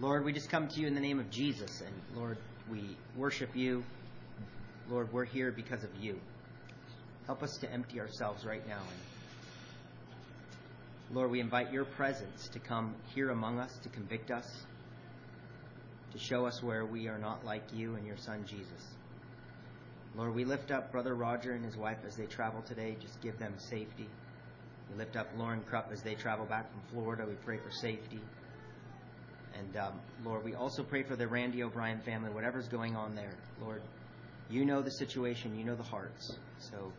Lord, we just come to you in the name of Jesus, and Lord, we worship you. Lord, we're here because of you. Help us to empty ourselves right now. And Lord, we invite your presence to come here among us, to convict us, to show us where we are not like you and your son Jesus. Lord, we lift up Brother Roger and his wife as they travel today. Just give them safety. We lift up Lauren Krupp as they travel back from Florida. We pray for safety. And um, Lord, we also pray for the Randy O'Brien family, whatever's going on there. Lord, you know the situation, you know the hearts. So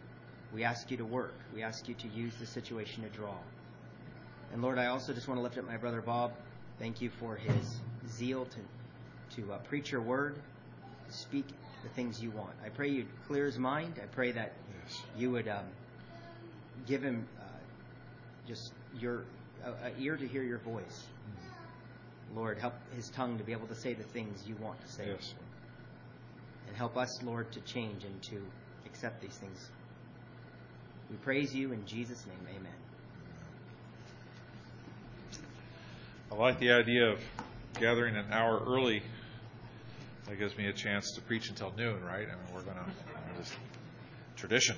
we ask you to work. We ask you to use the situation to draw. And Lord, I also just want to lift up my brother Bob. Thank you for his zeal to, to uh, preach your word, speak the things you want. I pray you'd clear his mind. I pray that Yes. you would um, give him uh, just your a ear to hear your voice. Lord, help his tongue to be able to say the things you want to say. Yes. And help us, Lord, to change and to accept these things. We praise you in Jesus' name. Amen. I like the idea of gathering an hour early. That gives me a chance to preach until noon, right? I mean, we're going to just tradition.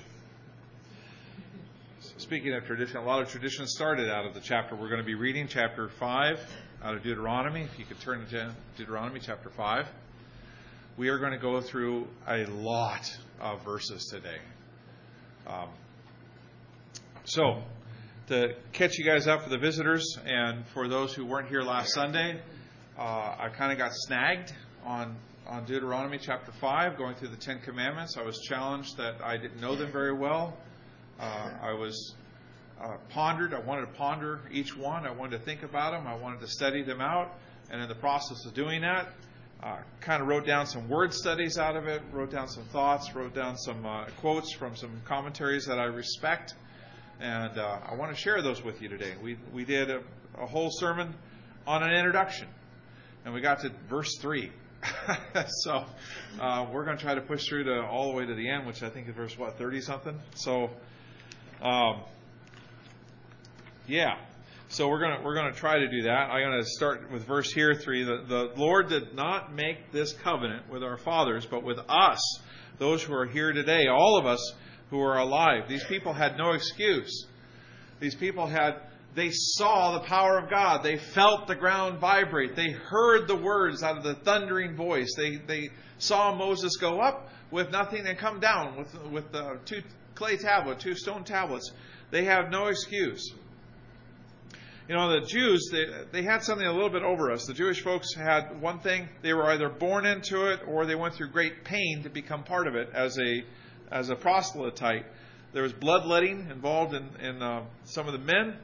So speaking of tradition, a lot of tradition started out of the chapter we're going to be reading, chapter five, out of Deuteronomy. If you could turn to Deuteronomy chapter five, we are going to go through a lot of verses today. Um, so, to catch you guys up for the visitors and for those who weren't here last Sunday, uh, I kind of got snagged on on Deuteronomy chapter five, going through the Ten Commandments. I was challenged that I didn't know them very well. Uh, I was uh, pondered. I wanted to ponder each one. I wanted to think about them. I wanted to study them out. And in the process of doing that, uh, kind of wrote down some word studies out of it. Wrote down some thoughts. Wrote down some uh, quotes from some commentaries that I respect and uh, I want to share those with you today. We we did a, a whole sermon on an introduction, and we got to verse three. so uh, we're going to try to push through to all the way to the end, which I think is verse what thirty something. So, um, yeah. So we're gonna we're gonna try to do that. I'm gonna start with verse here three. The, the Lord did not make this covenant with our fathers, but with us, those who are here today, all of us who are alive. These people had no excuse. These people had, they saw the power of God. They felt the ground vibrate. They heard the words out of the thundering voice. They, they saw Moses go up with nothing and come down with, with the two clay tablets, two stone tablets. They have no excuse. You know, the Jews, they, they had something a little bit over us. The Jewish folks had one thing, they were either born into it or they went through great pain to become part of it as a as a proselyte. There was bloodletting involved in, in uh, some of the men.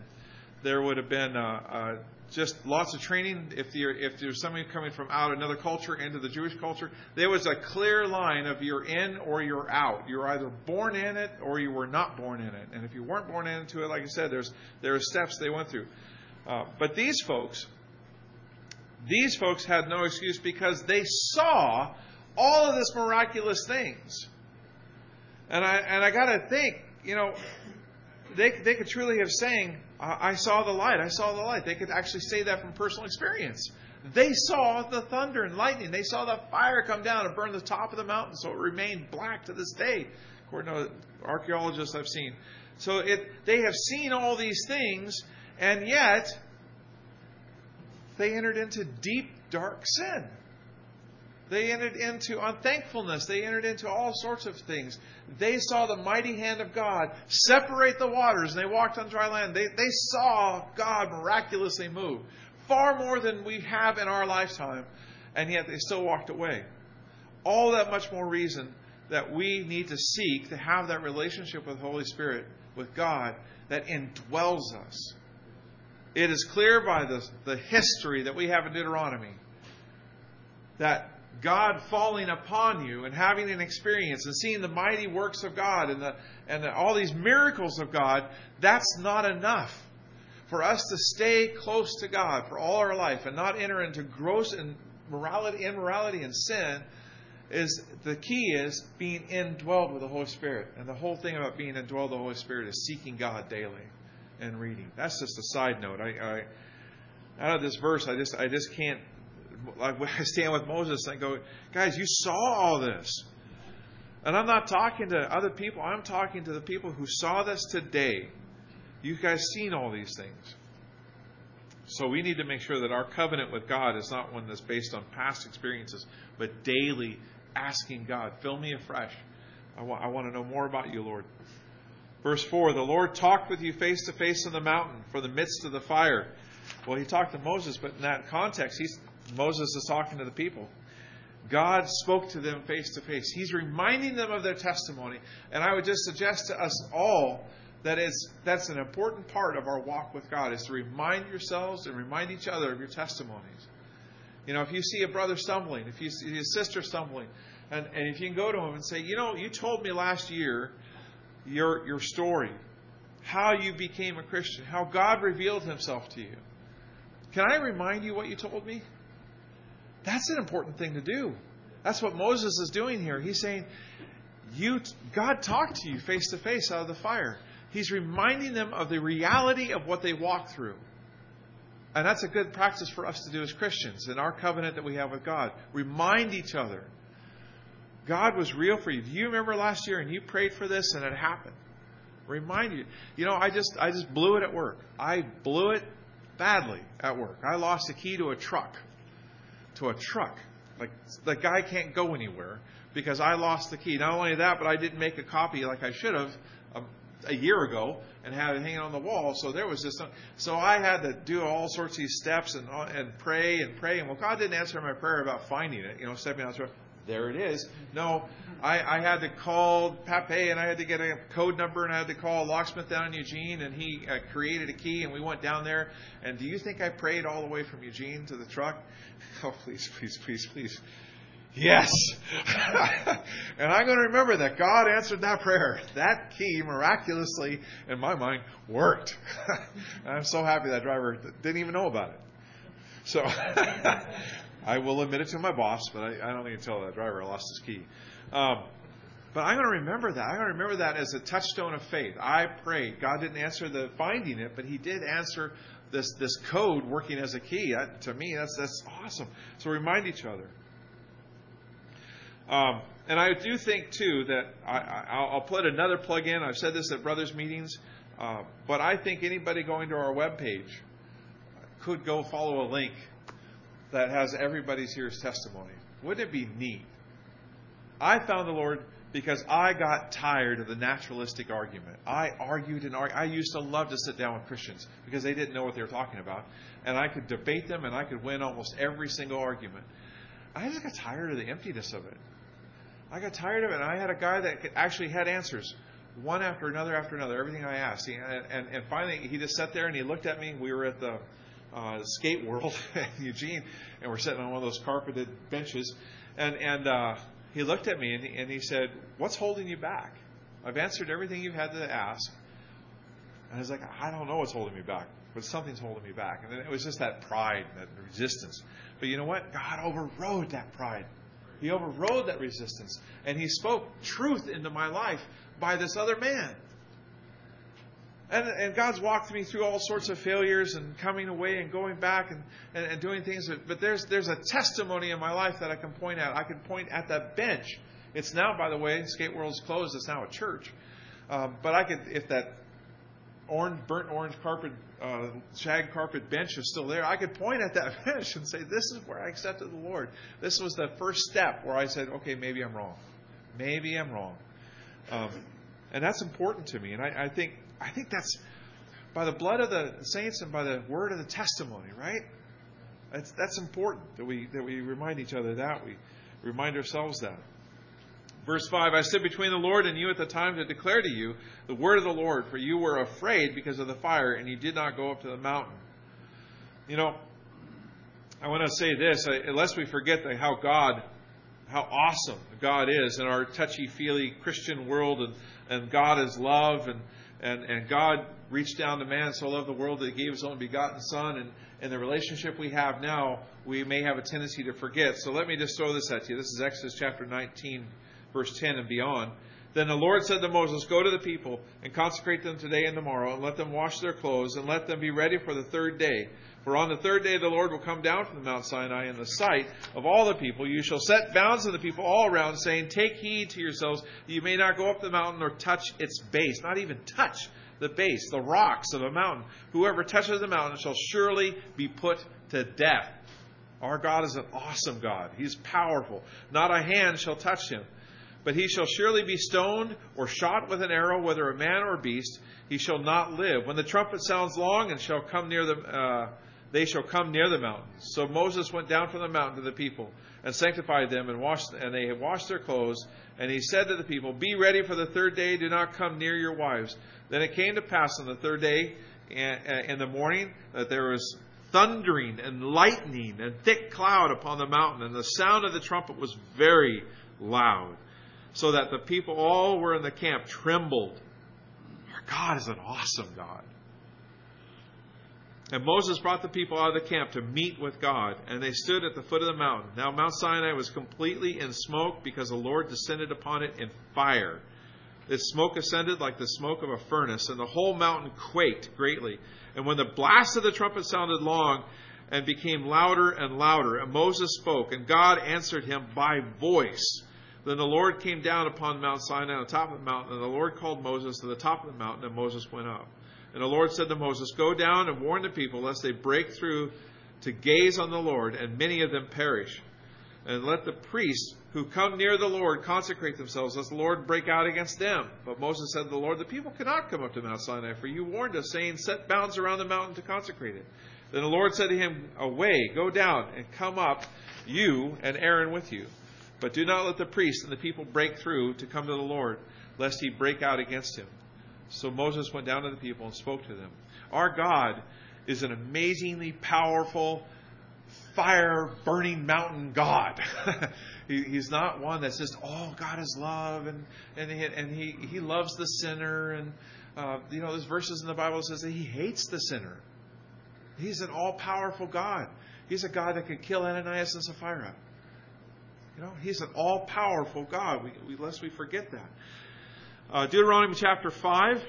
There would have been uh, uh, just lots of training. If if there's somebody coming from out another culture into the Jewish culture, there was a clear line of you're in or you're out. You're either born in it or you were not born in it. And if you weren't born into it, like I said, there's there are steps they went through. Uh, but these folks, these folks had no excuse because they saw all of this miraculous things. And I and I got to think, you know, they they could truly have saying, "I saw the light. I saw the light." They could actually say that from personal experience. They saw the thunder and lightning. They saw the fire come down and burn the top of the mountain, so it remained black to this day, according to archaeologists I've seen. So it they have seen all these things, and yet they entered into deep, dark sin. They entered into unthankfulness. They entered into all sorts of things. They saw the mighty hand of God separate the waters, and they walked on dry land. They, they saw God miraculously move, far more than we have in our lifetime, and yet they still walked away. All that much more reason that we need to seek to have that relationship with Holy Spirit, with God, that indwells us. It is clear by the, the history that we have in Deuteronomy that God falling upon you and having an experience and seeing the mighty works of God and the and the, all these miracles of God, that's not enough for us to stay close to God for all our life and not enter into gross immorality, immorality and sin. Is the key is being indwelled with the Holy Spirit, and the whole thing about being indwelled with the Holy Spirit is seeking God daily and reading. That's just a side note. I, I out of this verse, I just I just can't like I stand with Moses and go, guys, you saw all this. And I'm not talking to other people. I'm talking to the people who saw this today. You guys seen all these things. So we need to make sure that our covenant with God is not one that's based on past experiences, but daily asking God, fill me afresh. I want, I want to know more about you, Lord. Verse 4 The Lord talked with you face to face on the mountain for the midst of the fire. Well, he talked to Moses, but in that context, he's, Moses is talking to the people. God spoke to them face to face. He's reminding them of their testimony. And I would just suggest to us all that is that's an important part of our walk with God is to remind yourselves and remind each other of your testimonies. You know, if you see a brother stumbling, if you see a sister stumbling, and, and if you can go to him and say, you know, you told me last year your your story, how you became a Christian, how God revealed himself to you. Can I remind you what you told me? That's an important thing to do. That's what Moses is doing here. He's saying, "You, God talked to you face to face out of the fire." He's reminding them of the reality of what they walk through. And that's a good practice for us to do as Christians in our covenant that we have with God. Remind each other. God was real for you. Do you remember last year and you prayed for this and it happened? Remind you. You know, I just I just blew it at work. I blew it badly at work. I lost the key to a truck to a truck. Like the guy can't go anywhere because I lost the key. Not only that, but I didn't make a copy like I should have a, a year ago and had it hanging on the wall. So there was this. So I had to do all sorts of steps and uh, and pray and pray. And well, God didn't answer my prayer about finding it. You know, stepping out. There it is. No, I, I had to call Pape and I had to get a code number and I had to call a locksmith down in Eugene and he uh, created a key and we went down there. And do you think I prayed all the way from Eugene to the truck? Oh, please, please, please, please. Yes. and I'm going to remember that God answered that prayer. That key miraculously, in my mind, worked. I'm so happy that driver didn't even know about it. So I will admit it to my boss, but I, I don't need to tell that driver I lost his key. Um, but I'm going to remember that. I'm going to remember that as a touchstone of faith. I prayed. God didn't answer the finding it, but He did answer this this code working as a key. That, to me, that's that's awesome. So remind each other. Um, and I do think too that I, will put another plug in. I've said this at brothers meetings, uh, but I think anybody going to our web page could go follow a link that has everybody's here's testimony. Wouldn't it be neat? I found the Lord because I got tired of the naturalistic argument. I argued and argued. I used to love to sit down with Christians because they didn't know what they were talking about. And I could debate them and I could win almost every single argument. I just got tired of the emptiness of it. I got tired of it. And I had a guy that actually had answers, one after another after another, everything I asked. And, and, and finally, he just sat there and he looked at me. We were at the uh, skate world in Eugene, and we're sitting on one of those carpeted benches. And, and uh, he looked at me and he, and he said, What's holding you back? I've answered everything you've had to ask. And I was like, I don't know what's holding me back, but something's holding me back. And then it was just that pride, that resistance. But you know what? God overrode that pride. He overrode that resistance. And He spoke truth into my life by this other man. And, and, God's walked me through all sorts of failures and coming away and going back and, and, and, doing things. But there's, there's a testimony in my life that I can point at. I can point at that bench. It's now, by the way, Skate World's closed. It's now a church. Um, but I could, if that orange, burnt orange carpet, uh, shag carpet bench is still there, I could point at that bench and say, This is where I accepted the Lord. This was the first step where I said, Okay, maybe I'm wrong. Maybe I'm wrong. Um, and that's important to me. And I, I think I think that's by the blood of the saints and by the word of the testimony, right? That's, that's important that we, that we remind each other that. We remind ourselves that. Verse 5 I stood between the Lord and you at the time to declare to you the word of the Lord, for you were afraid because of the fire, and you did not go up to the mountain. You know, I want to say this, unless we forget how God, how awesome God is in our touchy feely Christian world, and, and God is love, and, and, and God reached down to man, so loved the world that he gave his only begotten Son. And, and the relationship we have now, we may have a tendency to forget. So let me just throw this at you. This is Exodus chapter 19, verse 10 and beyond. Then the Lord said to Moses, Go to the people and consecrate them today and tomorrow, and let them wash their clothes, and let them be ready for the third day. For on the third day the Lord will come down from the Mount Sinai in the sight of all the people. You shall set bounds on the people all around, saying, Take heed to yourselves that you may not go up the mountain or touch its base. Not even touch the base, the rocks of a mountain. Whoever touches the mountain shall surely be put to death. Our God is an awesome God. He's powerful. Not a hand shall touch him. But he shall surely be stoned or shot with an arrow, whether a man or a beast. He shall not live. When the trumpet sounds long, and shall come near the, uh, they shall come near the mountain. So Moses went down from the mountain to the people and sanctified them, and washed, and they washed their clothes. And he said to the people, Be ready for the third day. Do not come near your wives. Then it came to pass on the third day in the morning that there was thundering and lightning and thick cloud upon the mountain, and the sound of the trumpet was very loud so that the people all were in the camp trembled. Our God is an awesome God. And Moses brought the people out of the camp to meet with God, and they stood at the foot of the mountain. Now Mount Sinai was completely in smoke because the Lord descended upon it in fire. Its smoke ascended like the smoke of a furnace, and the whole mountain quaked greatly. And when the blast of the trumpet sounded long and became louder and louder, and Moses spoke, and God answered him by voice. Then the Lord came down upon Mount Sinai on the top of the mountain, and the Lord called Moses to the top of the mountain, and Moses went up. And the Lord said to Moses, Go down and warn the people, lest they break through to gaze on the Lord, and many of them perish. And let the priests who come near the Lord consecrate themselves, lest the Lord break out against them. But Moses said to the Lord, The people cannot come up to Mount Sinai, for you warned us, saying, Set bounds around the mountain to consecrate it. Then the Lord said to him, Away, go down, and come up, you and Aaron with you. But do not let the priests and the people break through to come to the Lord, lest he break out against him. So Moses went down to the people and spoke to them. Our God is an amazingly powerful, fire burning mountain God. he, he's not one that's just, oh, God is love, and, and, he, and he, he loves the sinner. And, uh, you know, there's verses in the Bible that says that he hates the sinner. He's an all powerful God. He's a God that could kill Ananias and Sapphira. You know, He's an all powerful God, we, we, lest we forget that. Uh, Deuteronomy chapter 5,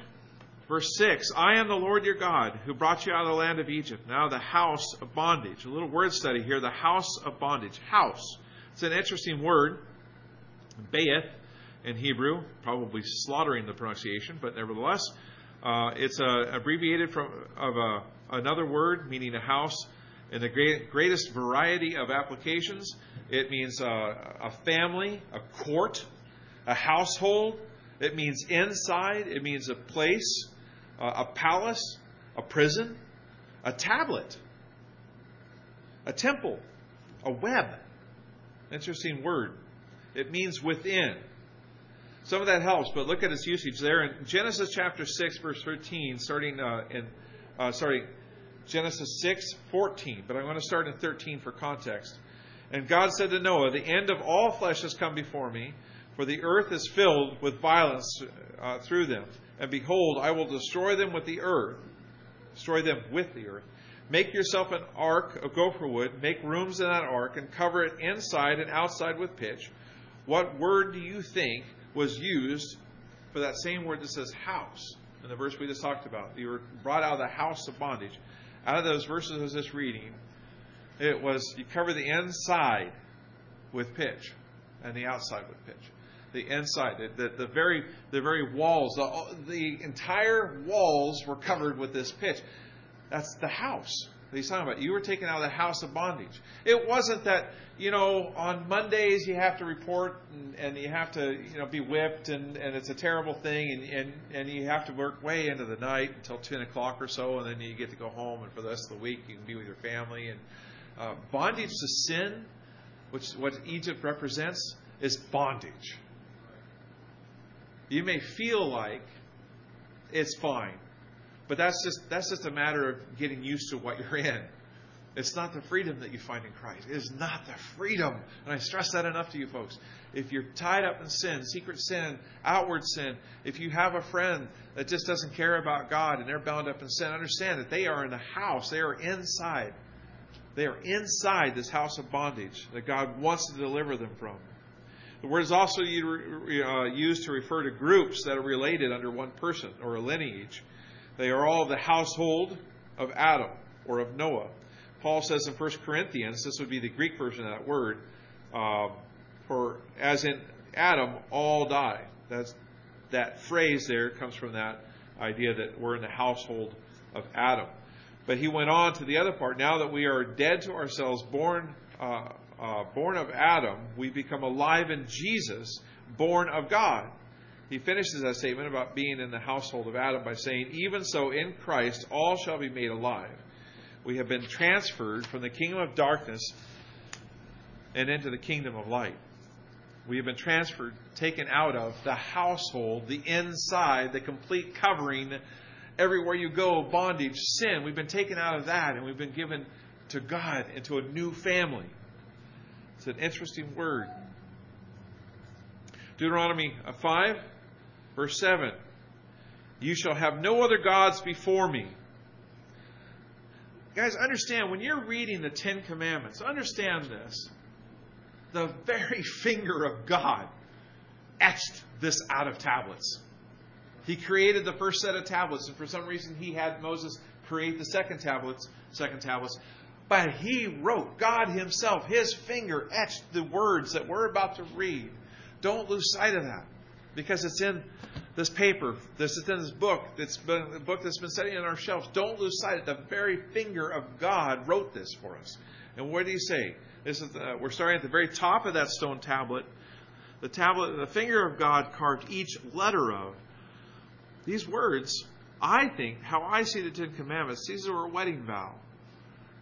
verse 6 I am the Lord your God who brought you out of the land of Egypt, now the house of bondage. A little word study here the house of bondage. House. It's an interesting word. Bayeth in Hebrew, probably slaughtering the pronunciation, but nevertheless, uh, it's uh, abbreviated from of a, another word meaning a house in the great, greatest variety of applications. It means uh, a family, a court, a household. It means inside. It means a place, a palace, a prison, a tablet, a temple, a web. Interesting word. It means within. Some of that helps, but look at its usage there in Genesis chapter 6, verse 13, starting uh, in, uh, sorry, Genesis 6, 14, but I'm going to start in 13 for context. And God said to Noah, The end of all flesh has come before me, for the earth is filled with violence uh, through them. And behold, I will destroy them with the earth. Destroy them with the earth. Make yourself an ark of gopher wood, make rooms in that ark, and cover it inside and outside with pitch. What word do you think was used for that same word that says house in the verse we just talked about? You were brought out of the house of bondage. Out of those verses was just reading, it was you cover the inside with pitch and the outside with pitch. The inside, the, the, the very the very walls, the, the entire walls were covered with this pitch. That's the house that he's talking about. You were taken out of the house of bondage. It wasn't that, you know, on Mondays you have to report and, and you have to, you know, be whipped and, and it's a terrible thing and, and, and you have to work way into the night until 10 o'clock or so and then you get to go home and for the rest of the week you can be with your family and uh, bondage to sin, which what Egypt represents, is bondage. You may feel like it's fine, but that's just that's just a matter of getting used to what you're in. It's not the freedom that you find in Christ. It is not the freedom. And I stress that enough to you folks. If you're tied up in sin, secret sin, outward sin, if you have a friend that just doesn't care about God and they're bound up in sin, understand that they are in the house, they are inside. They are inside this house of bondage that God wants to deliver them from. The word is also uh, used to refer to groups that are related under one person or a lineage. They are all the household of Adam or of Noah. Paul says in 1 Corinthians, this would be the Greek version of that word, uh, for as in Adam, all die. That's that phrase there comes from that idea that we're in the household of Adam. But he went on to the other part. Now that we are dead to ourselves, born uh, uh, born of Adam, we become alive in Jesus, born of God. He finishes that statement about being in the household of Adam by saying, Even so, in Christ, all shall be made alive. We have been transferred from the kingdom of darkness and into the kingdom of light. We have been transferred, taken out of the household, the inside, the complete covering, everywhere you go, bondage, sin. We've been taken out of that and we've been given to God into a new family. It's an interesting word. Deuteronomy 5, verse 7. You shall have no other gods before me. Guys, understand, when you're reading the Ten Commandments, understand this the very finger of God etched this out of tablets. He created the first set of tablets, and for some reason he had Moses create the second tablets, second tablets. But he wrote, God himself, his finger etched the words that we're about to read. Don't lose sight of that. Because it's in this paper, this is in this book, that's been a book that's been sitting on our shelves. Don't lose sight of the very finger of God wrote this for us. And what did he say? This is the, we're starting at the very top of that stone tablet. The tablet, the finger of God carved each letter of. These words, I think, how I see the Ten Commandments, these are a wedding vow.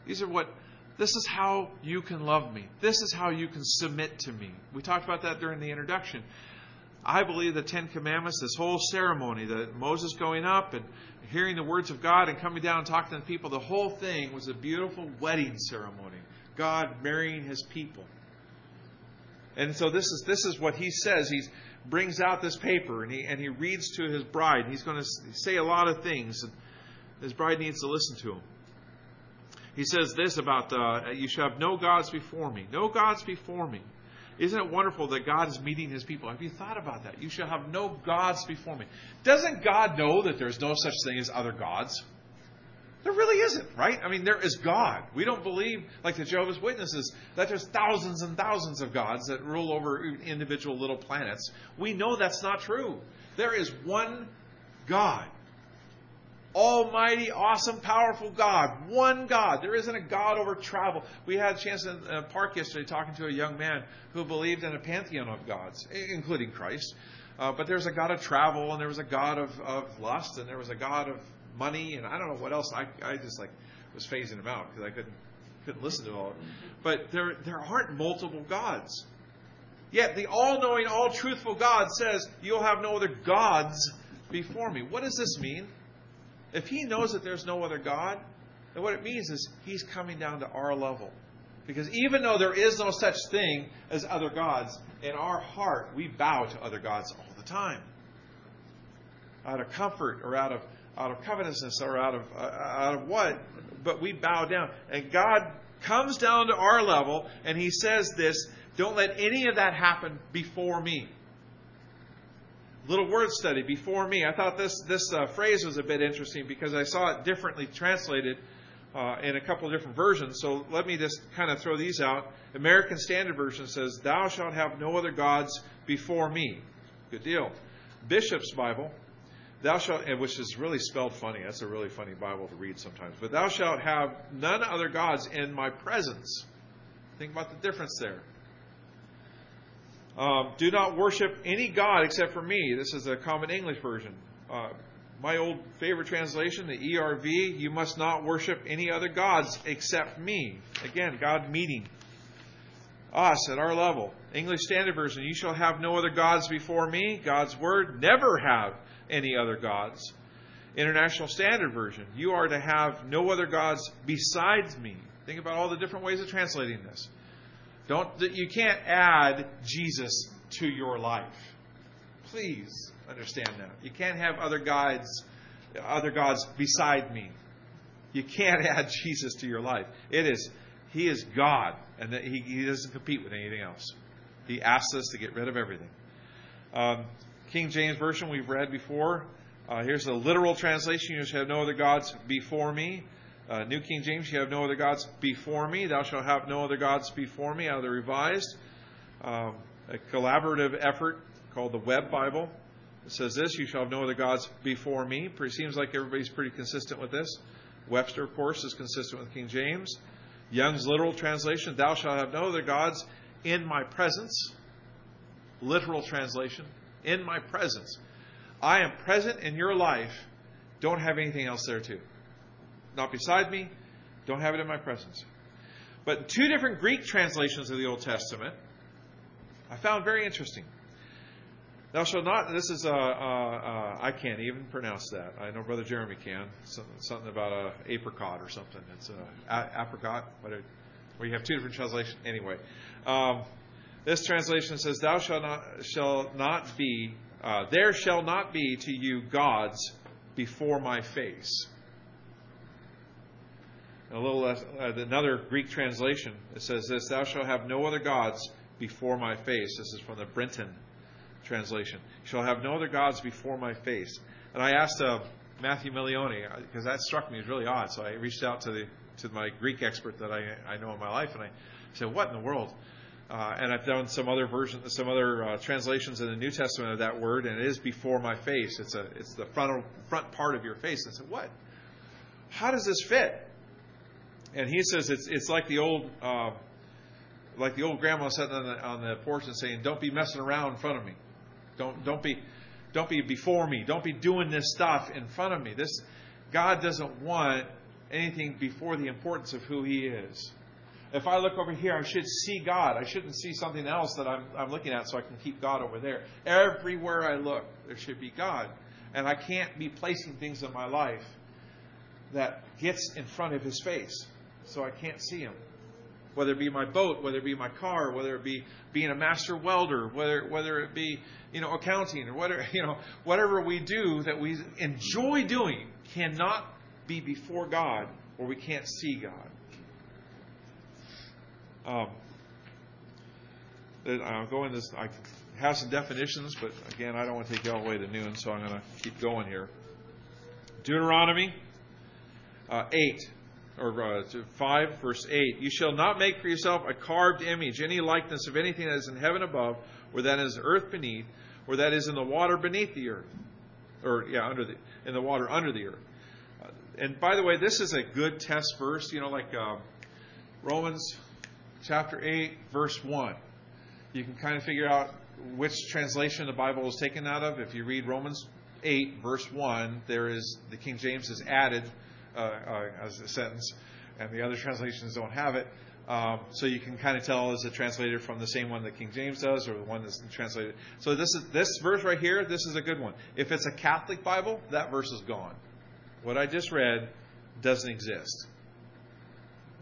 These are what, this is how you can love me. This is how you can submit to me. We talked about that during the introduction. I believe the Ten Commandments, this whole ceremony, that Moses going up and hearing the words of God and coming down and talking to the people, the whole thing was a beautiful wedding ceremony. God marrying his people. And so this is this is what he says. He brings out this paper and he and he reads to his bride. He's going to say a lot of things. And his bride needs to listen to him. He says this about uh, you shall have no gods before me. No gods before me. Isn't it wonderful that God is meeting his people? Have you thought about that? You shall have no gods before me. Doesn't God know that there's no such thing as other gods? There really isn't, right? I mean, there is God. We don't believe, like the Jehovah's Witnesses, that there's thousands and thousands of gods that rule over individual little planets. We know that's not true. There is one God. Almighty, awesome, powerful God. One God. There isn't a God over travel. We had a chance in the park yesterday talking to a young man who believed in a pantheon of gods, including Christ. Uh, but there's a God of travel, and there was a God of, of lust, and there was a God of money, and I don't know what else. I, I just like was phasing him out because I couldn't couldn't listen to all. Of it. But there there aren't multiple gods. Yet the all-knowing, all-truthful God says, "You'll have no other gods before me." What does this mean? If He knows that there's no other God, then what it means is He's coming down to our level. Because even though there is no such thing as other gods, in our heart we bow to other gods all the time. Out of comfort or out of out of covetousness or out of uh, out of what? But we bow down, and God comes down to our level, and He says this: "Don't let any of that happen before me." Little word study before me. I thought this this uh, phrase was a bit interesting because I saw it differently translated uh, in a couple of different versions. So let me just kind of throw these out. American Standard Version says, "Thou shalt have no other gods before me." Good deal. Bishop's Bible Thou shalt, which is really spelled funny. That's a really funny Bible to read sometimes. But thou shalt have none other gods in my presence. Think about the difference there. Um, do not worship any God except for me. This is a common English version. Uh, my old favorite translation, the ERV, you must not worship any other gods except me. Again, God meeting us at our level. English Standard Version, you shall have no other gods before me. God's Word, never have any other gods. International Standard Version, you are to have no other gods besides me. Think about all the different ways of translating this. Don't you can't add Jesus to your life. Please understand that. You can't have other gods other gods beside me. You can't add Jesus to your life. It is he is God and that he, he doesn't compete with anything else. He asks us to get rid of everything. Um, King James Version we've read before. Uh, here's the literal translation You shall have no other gods before me. Uh, New King James, you have no other gods before me. Thou shalt have no other gods before me, out of the Revised. Um, a collaborative effort called the Web Bible. It says this You shall have no other gods before me. It seems like everybody's pretty consistent with this. Webster, of course, is consistent with King James. Young's literal translation Thou shalt have no other gods in my presence. Literal translation In my presence. I am present in your life. Don't have anything else there, too. Not beside me. Don't have it in my presence. But two different Greek translations of the Old Testament I found very interesting. Thou shalt not. This is uh, uh, uh, I can't even pronounce that. I know Brother Jeremy can. Something, something about a apricot or something. It's apricot. But it, well, you have two different translations. Anyway, um, this translation says, "Thou shalt not shall not be. There shall not be to you gods before my face." A little uh, another Greek translation. It says this: "Thou shalt have no other gods before my face." This is from the Brenton translation. Shall have no other gods before my face. And I asked uh, Matthew Milioni, because uh, that struck me as really odd. So I reached out to the to my Greek expert that I, I know in my life, and I said, "What in the world?" Uh, and I've done some other version, some other uh, translations in the New Testament of that word, and it is before my face. It's a, it's the front front part of your face. I said, "What? How does this fit?" And he says it's it's like the old, uh, like the old grandma sitting on the on the porch and saying, "Don't be messing around in front of me." Don't don't be don't be before me. Don't be doing this stuff in front of me. This God doesn't want anything before the importance of who He is. If I look over here, I should see God. I shouldn't see something else that I'm, I'm looking at so I can keep God over there. Everywhere I look, there should be God. And I can't be placing things in my life that gets in front of His face so I can't see Him whether it be my boat, whether it be my car, whether it be being a master welder, whether whether it be you know accounting or whatever you know whatever we do that we enjoy doing cannot be before God or we can't see God. Um, I'll go into this. I have some definitions, but again, I don't want to take you all the way to noon, so I'm going to keep going here. Deuteronomy uh, 8 or uh, 5, verse 8. You shall not make for yourself a carved image, any likeness of anything that is in heaven above, or that is earth beneath, or that is in the water beneath the earth, or yeah, under the in the water under the earth. Uh, and by the way, this is a good test verse. You know, like uh, Romans chapter 8, verse 1. You can kind of figure out which translation the Bible is taken out of. If you read Romans 8, verse 1, there is the King James has added as a sentence, and the other translations don't have it. Um, so you can kind of tell is it translated from the same one that King James does, or the one that's translated. So this is this verse right here. This is a good one. If it's a Catholic Bible, that verse is gone. What I just read doesn't exist.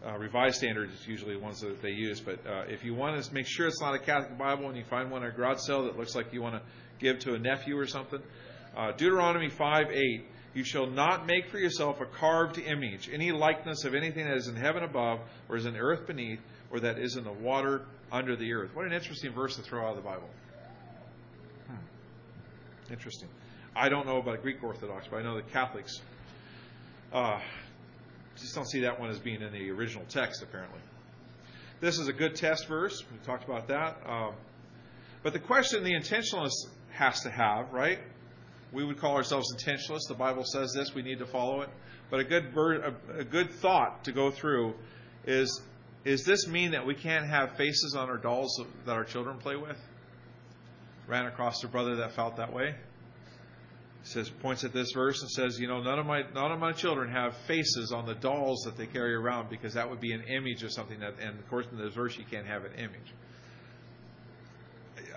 Uh, Revised Standard is usually the ones that they use, but uh, if you want to make sure it's not a Catholic Bible and you find one at a garage sale that looks like you want to give to a nephew or something, uh, Deuteronomy 5 8 you shall not make for yourself a carved image, any likeness of anything that is in heaven above, or is in earth beneath, or that is in the water under the earth. What an interesting verse to throw out of the Bible. Hmm. Interesting. I don't know about Greek Orthodox, but I know the Catholics uh, just don't see that one as being in the original text, apparently. This is a good test verse. We talked about that. Um, but the question the intentionalist has to have, right? We would call ourselves intentionalists. The Bible says this, we need to follow it. But a good a good thought to go through is is this mean that we can't have faces on our dolls that our children play with? Ran across a brother that felt that way. He says points at this verse and says, you know, none of my none of my children have faces on the dolls that they carry around because that would be an image of something that and of course in this verse you can't have an image.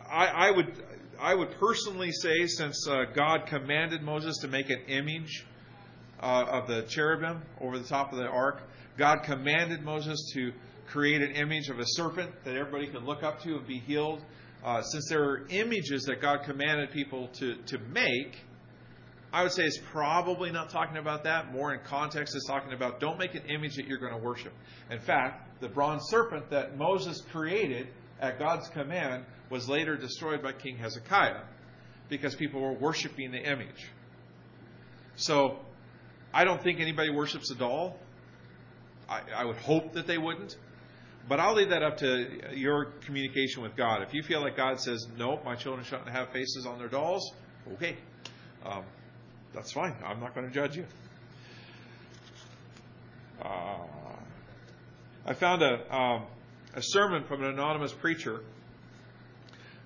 I, I would I would personally say, since uh, God commanded Moses to make an image uh, of the cherubim over the top of the ark, God commanded Moses to create an image of a serpent that everybody could look up to and be healed. Uh, since there are images that God commanded people to, to make, I would say it's probably not talking about that. More in context, it's talking about don't make an image that you're going to worship. In fact, the bronze serpent that Moses created at God's command, was later destroyed by King Hezekiah because people were worshiping the image. So I don't think anybody worships a doll. I, I would hope that they wouldn't. But I'll leave that up to your communication with God. If you feel like God says, no, my children shouldn't have faces on their dolls, okay. Um, that's fine. I'm not going to judge you. Uh, I found a, um, a sermon from an anonymous preacher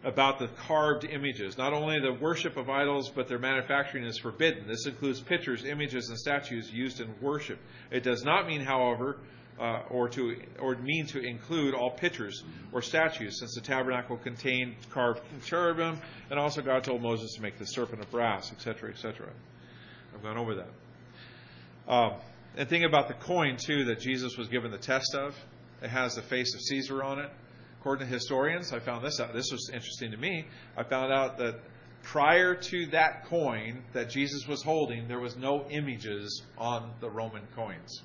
about the carved images. Not only the worship of idols, but their manufacturing is forbidden. This includes pictures, images, and statues used in worship. It does not mean, however, uh, or to or mean to include all pictures or statues, since the tabernacle contained carved cherubim, and also God told Moses to make the serpent of brass, etc., etc. I've gone over that. Um, and think about the coin too that Jesus was given the test of. It has the face of Caesar on it. According to historians, I found this out. This was interesting to me. I found out that prior to that coin that Jesus was holding, there was no images on the Roman coins.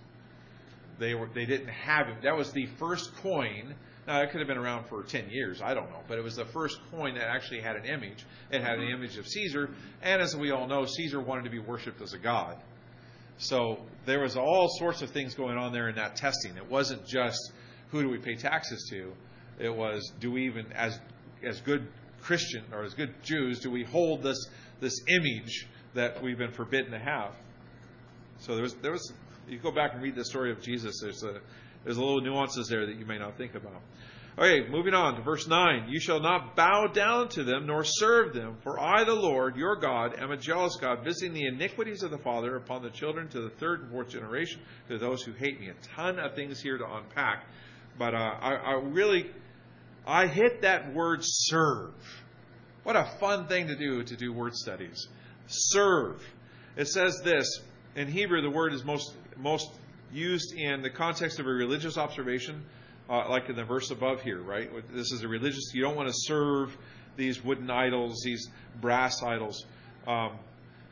They were they didn't have it. That was the first coin. Now it could have been around for ten years, I don't know, but it was the first coin that actually had an image. It had an mm-hmm. image of Caesar, and as we all know, Caesar wanted to be worshipped as a god. So there was all sorts of things going on there in that testing. It wasn't just who do we pay taxes to. It was do we even as as good Christian or as good Jews do we hold this this image that we've been forbidden to have. So there was there was you go back and read the story of Jesus. There's a there's a little nuances there that you may not think about. Okay, moving on to verse 9. You shall not bow down to them nor serve them, for I, the Lord, your God, am a jealous God, visiting the iniquities of the father upon the children to the third and fourth generation, to those who hate me. A ton of things here to unpack. But uh, I, I really, I hit that word serve. What a fun thing to do to do word studies. Serve. It says this. In Hebrew, the word is most, most used in the context of a religious observation uh, like in the verse above here, right? This is a religious, you don't want to serve these wooden idols, these brass idols. Um,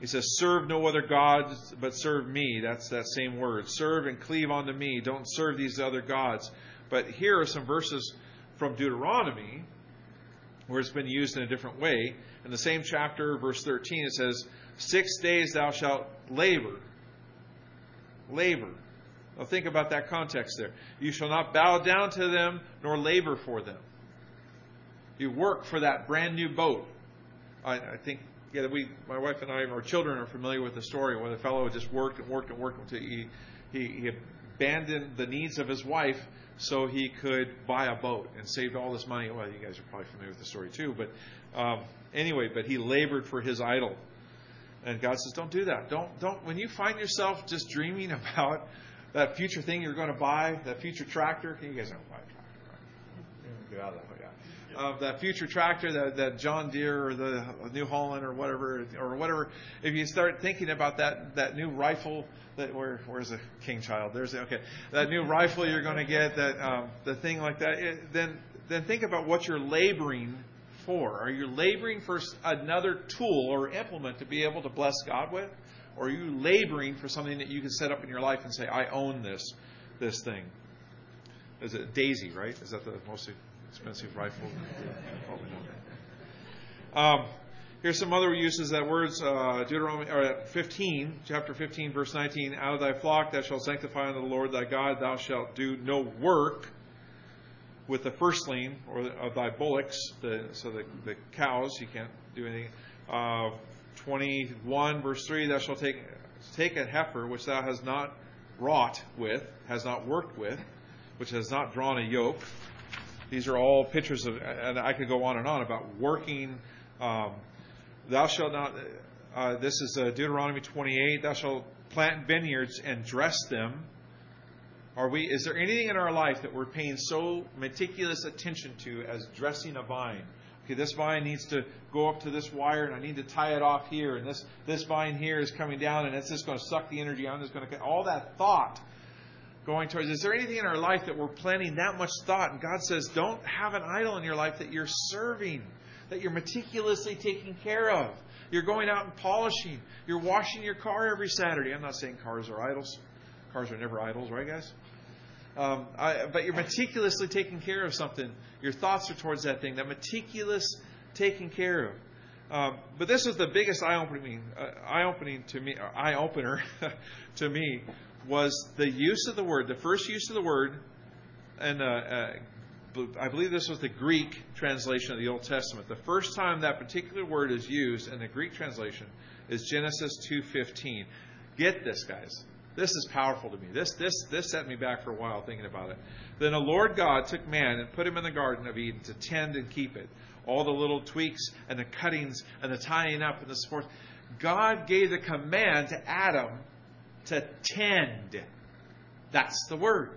he says, Serve no other gods, but serve me. That's that same word. Serve and cleave unto me. Don't serve these other gods. But here are some verses from Deuteronomy where it's been used in a different way. In the same chapter, verse 13, it says, Six days thou shalt labor. Labor. Now think about that context there. You shall not bow down to them nor labor for them. You work for that brand new boat. I, I think yeah, we, my wife and I, our children are familiar with the story where the fellow just worked and worked and worked until he, he, he abandoned the needs of his wife so he could buy a boat and saved all this money. Well, you guys are probably familiar with the story too, but um, anyway, but he labored for his idol. And God says, don't do that. Don't, don't, when you find yourself just dreaming about that future thing you're going to buy, that future tractor. You guys don't buy a tractor, right? Get out of that. Uh, that future tractor, that, John Deere or the New Holland or whatever, or whatever. If you start thinking about that that new rifle, that where where's the king child? There's okay. That new rifle you're going to get, that um, the thing like that. It, then then think about what you're laboring for. Are you laboring for another tool or implement to be able to bless God with? Or are you laboring for something that you can set up in your life and say, I own this this thing? Is it Daisy, right? Is that the most expensive rifle? Um, here's some other uses that words. Uh, Deuteronomy or 15, chapter 15, verse 19. Out of thy flock thou shalt sanctify unto the Lord thy God. Thou shalt do no work with the firstling or of thy bullocks, the, so the, the cows. You can't do anything. Uh, 21, verse 3 Thou shalt take, take a heifer which thou hast not wrought with, has not worked with, which has not drawn a yoke. These are all pictures of, and I could go on and on about working. Um, thou shalt not, uh, this is uh, Deuteronomy 28, thou shalt plant vineyards and dress them. Are we, is there anything in our life that we're paying so meticulous attention to as dressing a vine? okay, this vine needs to go up to this wire and I need to tie it off here and this, this vine here is coming down and it's just going to suck the energy out and it's going to all that thought going towards. Is there anything in our life that we're planning that much thought? And God says, don't have an idol in your life that you're serving, that you're meticulously taking care of. You're going out and polishing. You're washing your car every Saturday. I'm not saying cars are idols. Cars are never idols, right, guys? Um, I, but you're meticulously taking care of something. Your thoughts are towards that thing. That meticulous taking care of. Um, but this was the biggest eye opening, uh, eye opening to me, eye opener to me, was the use of the word. The first use of the word, and uh, uh, I believe this was the Greek translation of the Old Testament. The first time that particular word is used in the Greek translation is Genesis 2:15. Get this, guys. This is powerful to me. This this this set me back for a while thinking about it. Then the Lord God took man and put him in the garden of Eden to tend and keep it. All the little tweaks and the cuttings and the tying up and the support. God gave the command to Adam to tend. That's the word.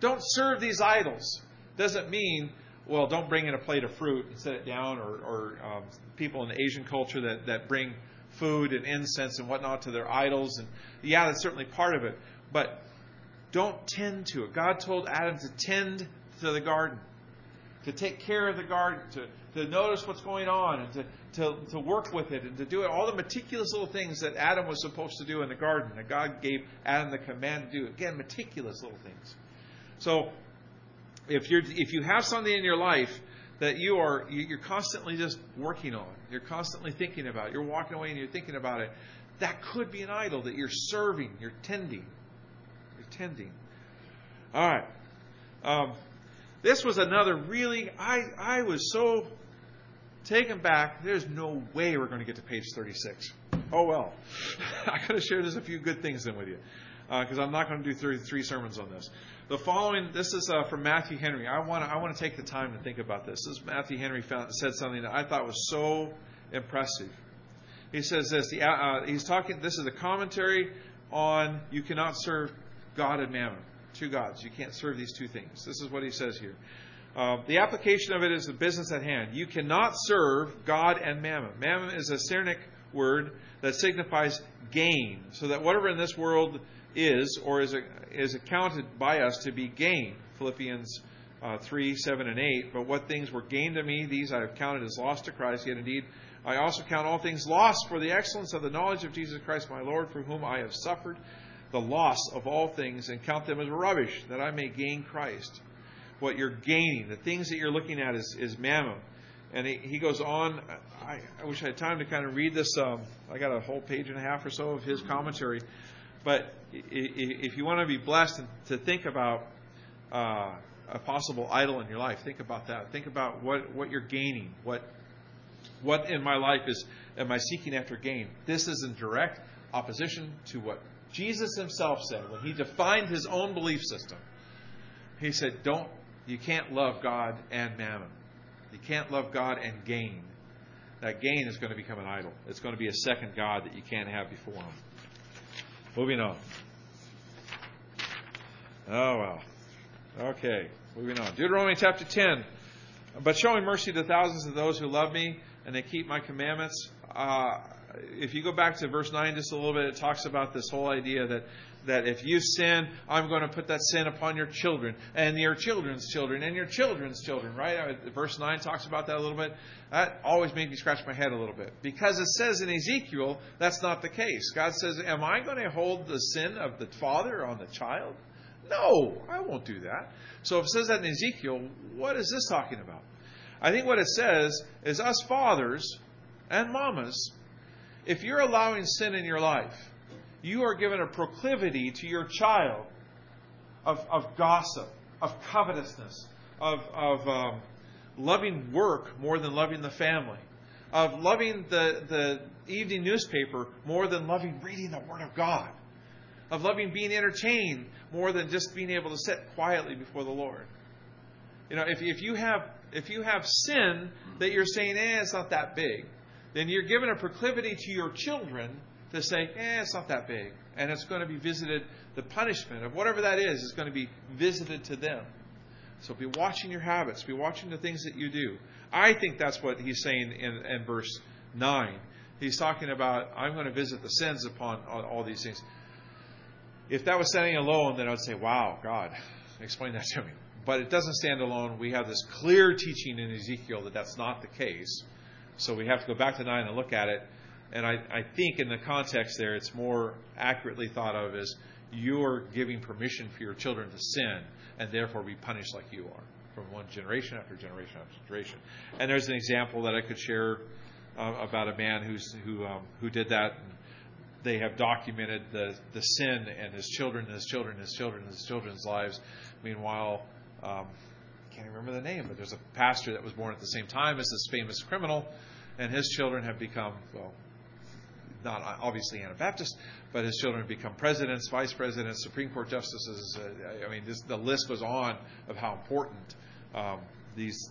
Don't serve these idols doesn't mean, well, don't bring in a plate of fruit and set it down, or, or um, people in Asian culture that, that bring food and incense and whatnot to their idols. And yeah, that's certainly part of it. But don't tend to it. God told Adam to tend to the garden, to take care of the garden, to, to notice what's going on, and to, to, to work with it, and to do it. All the meticulous little things that Adam was supposed to do in the garden, that God gave Adam the command to do. Again, meticulous little things. So if you're if you have something in your life that you are you're constantly just working on, you're constantly thinking about, you're walking away and you're thinking about it, that could be an idol that you're serving, you're tending, you're tending. All right. Um, this was another really I I was so taken back. There's no way we're going to get to page 36. Oh well, I got to share just a few good things then with you because uh, I'm not going to do 33 sermons on this. The following, this is uh, from Matthew Henry. I want to I want to take the time to think about this. This Matthew Henry found, said something that I thought was so impressive. He says this. The, uh, he's talking. This is a commentary on you cannot serve God and Mammon, two gods. You can't serve these two things. This is what he says here. Uh, the application of it is the business at hand. You cannot serve God and Mammon. Mammon is a Syriac word that signifies gain. So that whatever in this world is or is, is accounted by us to be gain. Philippians uh, 3, 7, and 8. But what things were gained to me, these I have counted as lost to Christ. Yet indeed, I also count all things lost for the excellence of the knowledge of Jesus Christ my Lord, for whom I have suffered the loss of all things, and count them as rubbish, that I may gain Christ. What you're gaining, the things that you're looking at is, is mammon. And he, he goes on. I, I, wish I had time to kind of read this. Um, I got a whole page and a half or so of his commentary. But if you want to be blessed to think about uh, a possible idol in your life, think about that. Think about what, what you're gaining. What what in my life is am I seeking after gain? This is in direct opposition to what Jesus himself said when he defined his own belief system. He said, "Don't you can't love God and mammon. You can't love God and gain. That gain is going to become an idol. It's going to be a second god that you can't have before him." Moving on. Oh, well. Okay, moving on. Deuteronomy chapter 10. But showing mercy to thousands of those who love me and they keep my commandments. Uh, if you go back to verse 9 just a little bit, it talks about this whole idea that that if you sin, I'm going to put that sin upon your children and your children's children and your children's children, right? Verse 9 talks about that a little bit. That always made me scratch my head a little bit because it says in Ezekiel that's not the case. God says, Am I going to hold the sin of the father on the child? No, I won't do that. So if it says that in Ezekiel, what is this talking about? I think what it says is us fathers and mamas, if you're allowing sin in your life, you are given a proclivity to your child of, of gossip, of covetousness, of, of um, loving work more than loving the family, of loving the, the evening newspaper more than loving reading the Word of God, of loving being entertained more than just being able to sit quietly before the Lord. You know, if, if you have if you have sin that you're saying, eh, it's not that big, then you're given a proclivity to your children to say, eh, it's not that big. And it's going to be visited, the punishment of whatever that is, is going to be visited to them. So be watching your habits, be watching the things that you do. I think that's what he's saying in, in verse 9. He's talking about, I'm going to visit the sins upon all, these things. If that was standing alone, then I would say, wow, God, explain that to me. But it doesn't stand alone. We have this clear teaching in Ezekiel that that's not the case. So we have to go back to 9 and look at it and I, I think in the context there, it's more accurately thought of as you're giving permission for your children to sin and therefore be punished like you are from one generation after generation after generation. And there's an example that I could share uh, about a man who's who um, who did that. And they have documented the the sin and his children, his children, his children, his children's lives. Meanwhile, um, can't remember the name, but there's a pastor that was born at the same time as this famous criminal, and his children have become well, not obviously Anabaptist, but his children have become presidents, vice presidents, Supreme Court justices. Uh, I mean, this, the list goes on of how important um, these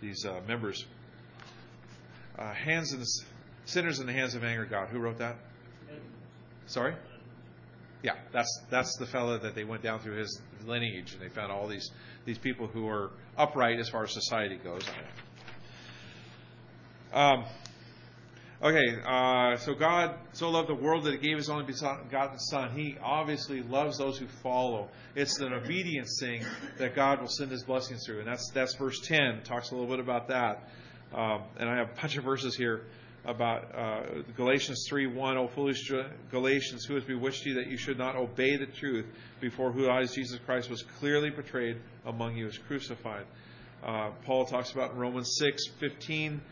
these uh, members. Uh, hands in the, sinners in the hands of anger, God. Who wrote that? Sorry. Yeah, that's that's the fellow that they went down through his lineage, and they found all these these people who are upright as far as society goes. Um, Okay, uh, so God so loved the world that He gave His only begotten Son. He obviously loves those who follow. It's an obedience thing that God will send His blessings through, and that's that's verse ten. Talks a little bit about that. Um, and I have a bunch of verses here about uh, Galatians three one. Oh foolish Galatians, who has bewitched you that you should not obey the truth, before whose eyes Jesus Christ was clearly portrayed among you as crucified. Uh, Paul talks about in Romans six fifteen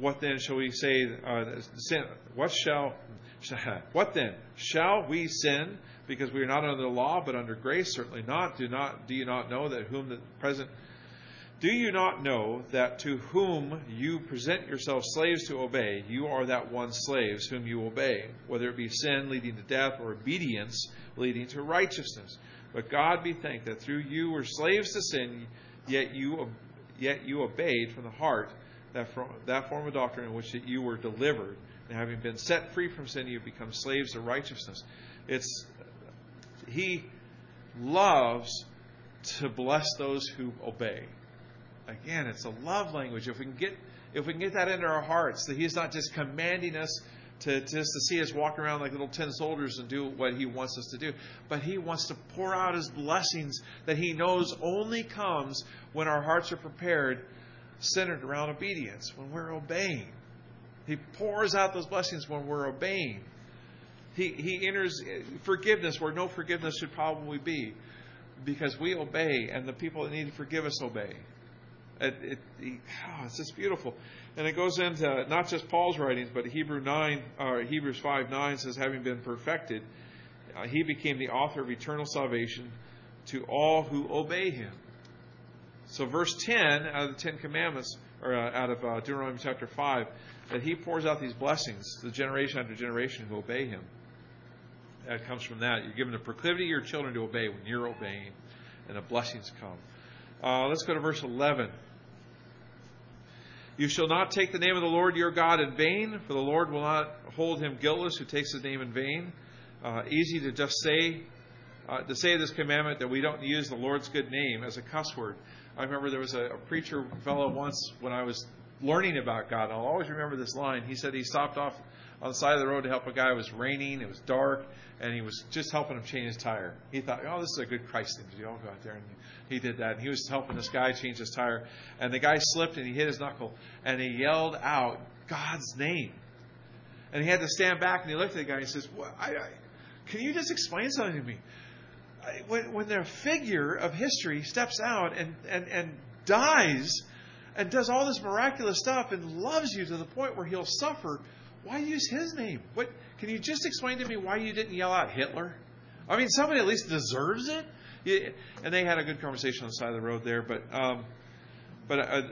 what then shall we say? Uh, sin? What shall? What then shall we sin because we are not under the law but under grace? Certainly not. Do not. Do you not know that whom the present? Do you not know that to whom you present yourselves slaves to obey, you are that one slaves whom you obey, whether it be sin leading to death or obedience leading to righteousness? But God be thanked that through you were slaves to sin, yet you yet you obeyed from the heart that, that form of doctrine in which you were delivered, and having been set free from sin, you become slaves to righteousness. It's He loves to bless those who obey. Again, it's a love language. If we can get if we can get that into our hearts, that He's not just commanding us to just to see us walk around like little tin soldiers and do what He wants us to do, but He wants to pour out His blessings that He knows only comes when our hearts are prepared centered around obedience, when we're obeying. He pours out those blessings when we're obeying. He, he enters forgiveness where no forgiveness should probably be because we obey and the people that need to forgive us obey. It, it, oh, it's just beautiful. And it goes into not just Paul's writings, but Hebrew 9, or Hebrews 5 9 says, having been perfected, uh, he became the author of eternal salvation to all who obey him. So, verse 10 out of the Ten Commandments, or uh, out of uh, Deuteronomy chapter 5, that he pours out these blessings to generation after generation who obey him. That comes from that. You're given the proclivity of your children to obey when you're obeying, and the blessings come. Uh, let's go to verse 11. You shall not take the name of the Lord your God in vain, for the Lord will not hold him guiltless who takes his name in vain. Uh, easy to just say, uh, to say this commandment that we don't use the Lord's good name as a cuss word. I remember there was a, a preacher fellow once when I was learning about God. I'll always remember this line. He said he stopped off on the side of the road to help a guy. It was raining, it was dark, and he was just helping him change his tire. He thought, oh, this is a good Christ thing to do. I'll go out there. And he did that. And he was helping this guy change his tire. And the guy slipped and he hit his knuckle. And he yelled out God's name. And he had to stand back and he looked at the guy and he says, well, I, I, Can you just explain something to me? When, when their figure of history steps out and, and, and dies and does all this miraculous stuff and loves you to the point where he'll suffer, why use his name? What can you just explain to me why you didn't yell out Hitler? I mean, somebody at least deserves it. And they had a good conversation on the side of the road there, but um, but uh,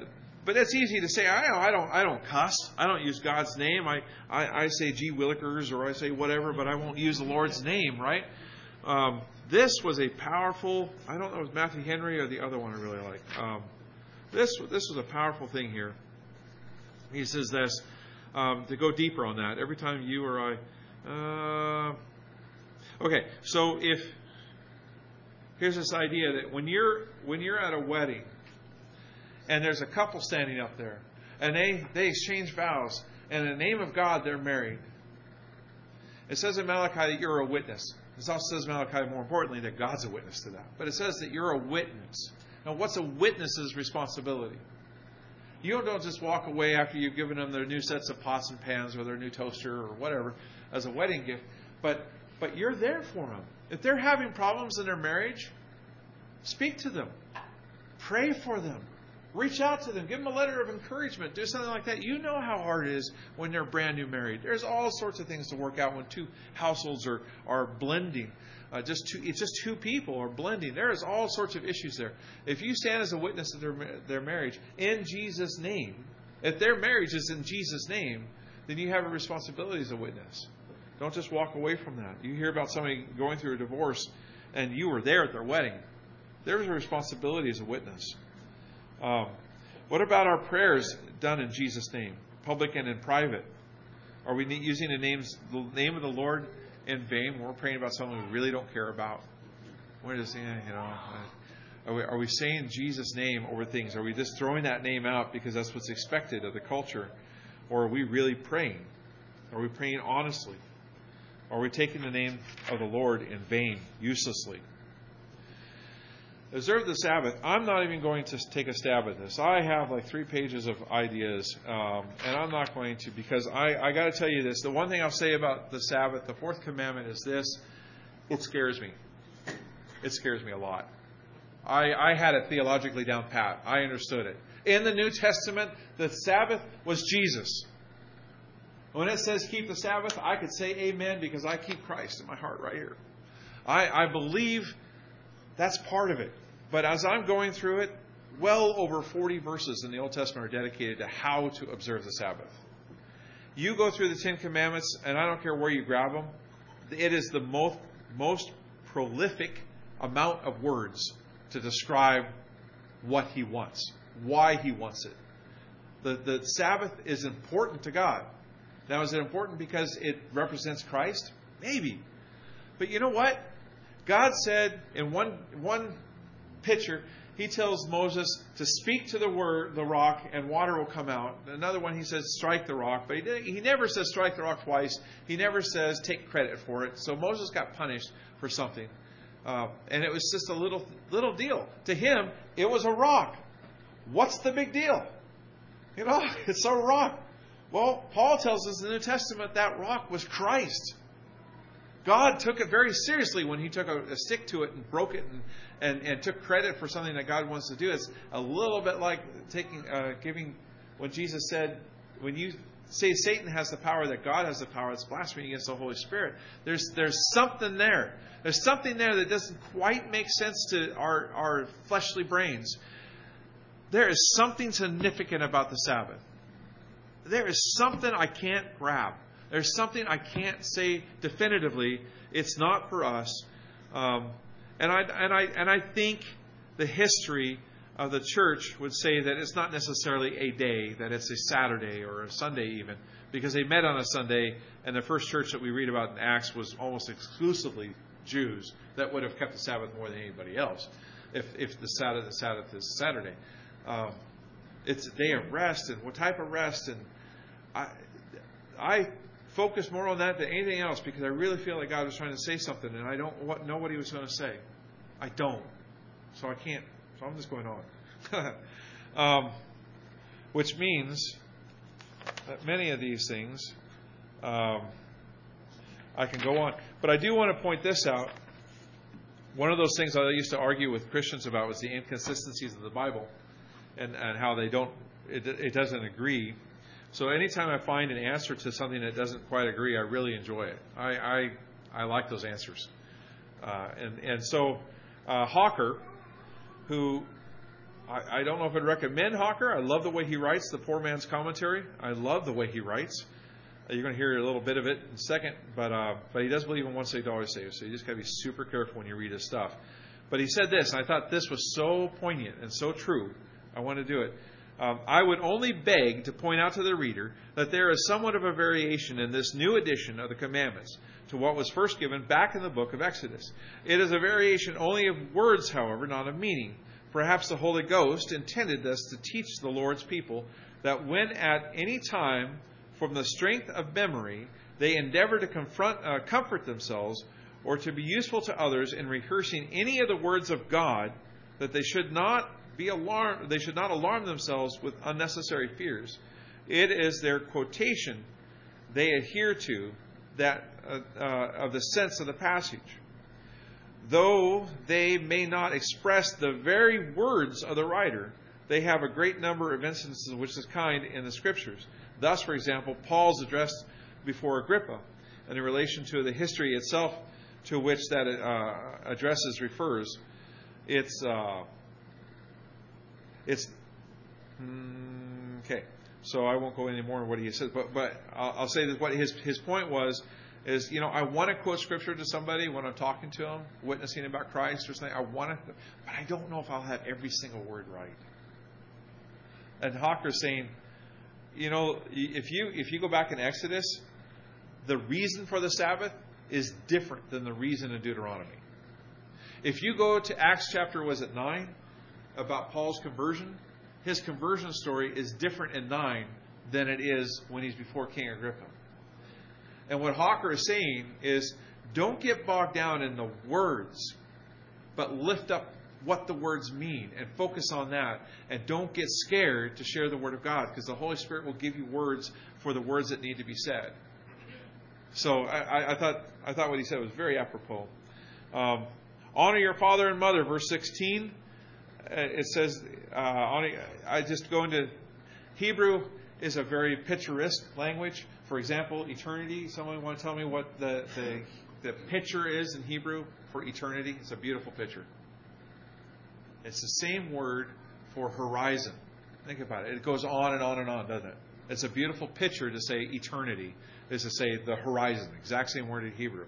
but it's easy to say. I don't, I don't I don't cuss. I don't use God's name. I I, I say gee willikers or I say whatever, but I won't use the Lord's name, right? Um, this was a powerful. I don't know if it was Matthew Henry or the other one I really like. Um, this this was a powerful thing here. He says this um, to go deeper on that. Every time you or I. Uh, okay, so if here's this idea that when you're when you're at a wedding and there's a couple standing up there and they they exchange vows and in the name of God they're married. It says in Malachi that you're a witness. It also says Malachi, more importantly, that God's a witness to that. But it says that you're a witness. Now, what's a witness's responsibility? You don't just walk away after you've given them their new sets of pots and pans or their new toaster or whatever as a wedding gift, but but you're there for them. If they're having problems in their marriage, speak to them. Pray for them. Reach out to them. Give them a letter of encouragement. Do something like that. You know how hard it is when they're brand new married. There's all sorts of things to work out when two households are, are blending. Uh, just two, it's just two people are blending. There is all sorts of issues there. If you stand as a witness of their, their marriage in Jesus' name, if their marriage is in Jesus' name, then you have a responsibility as a witness. Don't just walk away from that. You hear about somebody going through a divorce and you were there at their wedding. There's a responsibility as a witness. Um, what about our prayers done in Jesus' name, public and in private? Are we using the names, the name of the Lord in vain when we're praying about someone we really don't care about? We're just, you know, are we, are we saying Jesus' name over things? Are we just throwing that name out because that's what's expected of the culture? Or are we really praying? Are we praying honestly? Are we taking the name of the Lord in vain, uselessly? Observe the Sabbath. I'm not even going to take a stab at this. I have like three pages of ideas, um, and I'm not going to because I, I got to tell you this. The one thing I'll say about the Sabbath, the fourth commandment, is this: it scares me. It scares me a lot. I, I had it theologically down pat. I understood it. In the New Testament, the Sabbath was Jesus. When it says keep the Sabbath, I could say amen because I keep Christ in my heart right here. I, I believe that's part of it. But as I'm going through it, well over 40 verses in the Old Testament are dedicated to how to observe the Sabbath. You go through the Ten Commandments, and I don't care where you grab them, it is the most, most prolific amount of words to describe what He wants, why He wants it. The, the Sabbath is important to God. Now, is it important because it represents Christ? Maybe. But you know what? God said in one, one picture, he tells Moses to speak to the word, the rock, and water will come out. Another one, he says strike the rock, but he, he never says strike the rock twice. He never says take credit for it. So Moses got punished for something, uh, and it was just a little little deal to him. It was a rock. What's the big deal? You know, it's a rock. Well, Paul tells us in the New Testament that rock was Christ. God took it very seriously when he took a, a stick to it and broke it and, and, and, took credit for something that God wants to do. It's a little bit like taking, uh, giving, when Jesus said, when you say Satan has the power that God has the power, it's blasphemy against the Holy Spirit. There's, there's something there. There's something there that doesn't quite make sense to our, our fleshly brains. There is something significant about the Sabbath. There is something I can't grab. There's something I can't say definitively. It's not for us. Um, and I and I and I think the history of the church would say that it's not necessarily a day, that it's a Saturday or a Sunday even, because they met on a Sunday, and the first church that we read about in Acts was almost exclusively Jews that would have kept the Sabbath more than anybody else, if if the Sabbath the Sabbath is Saturday. Um, it's a day of rest, and what type of rest? And I I focus more on that than anything else because I really feel like God was trying to say something and I don't know what He was going to say. I don't. So I can't. So I'm just going on. um, which means that many of these things um, I can go on. But I do want to point this out. One of those things I used to argue with Christians about was the inconsistencies of the Bible and, and how they don't, it, it doesn't agree so anytime I find an answer to something that doesn't quite agree, I really enjoy it. I I, I like those answers. Uh, and and so uh, Hawker, who I, I don't know if I'd recommend Hawker. I love the way he writes the poor man's commentary. I love the way he writes. Uh, you're going to hear a little bit of it in a second, but uh, but he does believe in once saved always saved. So you just got to be super careful when you read his stuff. But he said this, and I thought this was so poignant and so true. I want to do it. Um, I would only beg to point out to the reader that there is somewhat of a variation in this new edition of the commandments to what was first given back in the book of Exodus. It is a variation only of words, however, not of meaning. Perhaps the Holy Ghost intended this to teach the Lord's people that when at any time, from the strength of memory, they endeavor to confront, uh, comfort themselves or to be useful to others in rehearsing any of the words of God, that they should not be alarmed, they should not alarm themselves with unnecessary fears. It is their quotation they adhere to that uh, uh, of the sense of the passage. though they may not express the very words of the writer, they have a great number of instances of which is kind in the scriptures. Thus, for example, Paul's address before Agrippa, and in relation to the history itself to which that uh, addresses refers, it's uh, it's mm, okay. So I won't go any more on what he says, but but I'll, I'll say that what his his point was is you know I want to quote scripture to somebody when I'm talking to them, witnessing about Christ or something. I want to, but I don't know if I'll have every single word right. And Hawker's saying, you know, if you if you go back in Exodus, the reason for the Sabbath is different than the reason in Deuteronomy. If you go to Acts chapter was it nine about Paul's conversion, his conversion story is different in nine than it is when he's before King Agrippa. And what Hawker is saying is don't get bogged down in the words, but lift up what the words mean and focus on that. And don't get scared to share the Word of God because the Holy Spirit will give you words for the words that need to be said. So I, I thought I thought what he said was very apropos. Um, honor your father and mother, verse 16. Uh, it says, uh, I just go into Hebrew is a very picturesque language. For example, eternity. Someone want to tell me what the, the, the picture is in Hebrew for eternity? It's a beautiful picture. It's the same word for horizon. Think about it. It goes on and on and on, doesn't it? It's a beautiful picture to say eternity, is to say the horizon. Exact same word in Hebrew.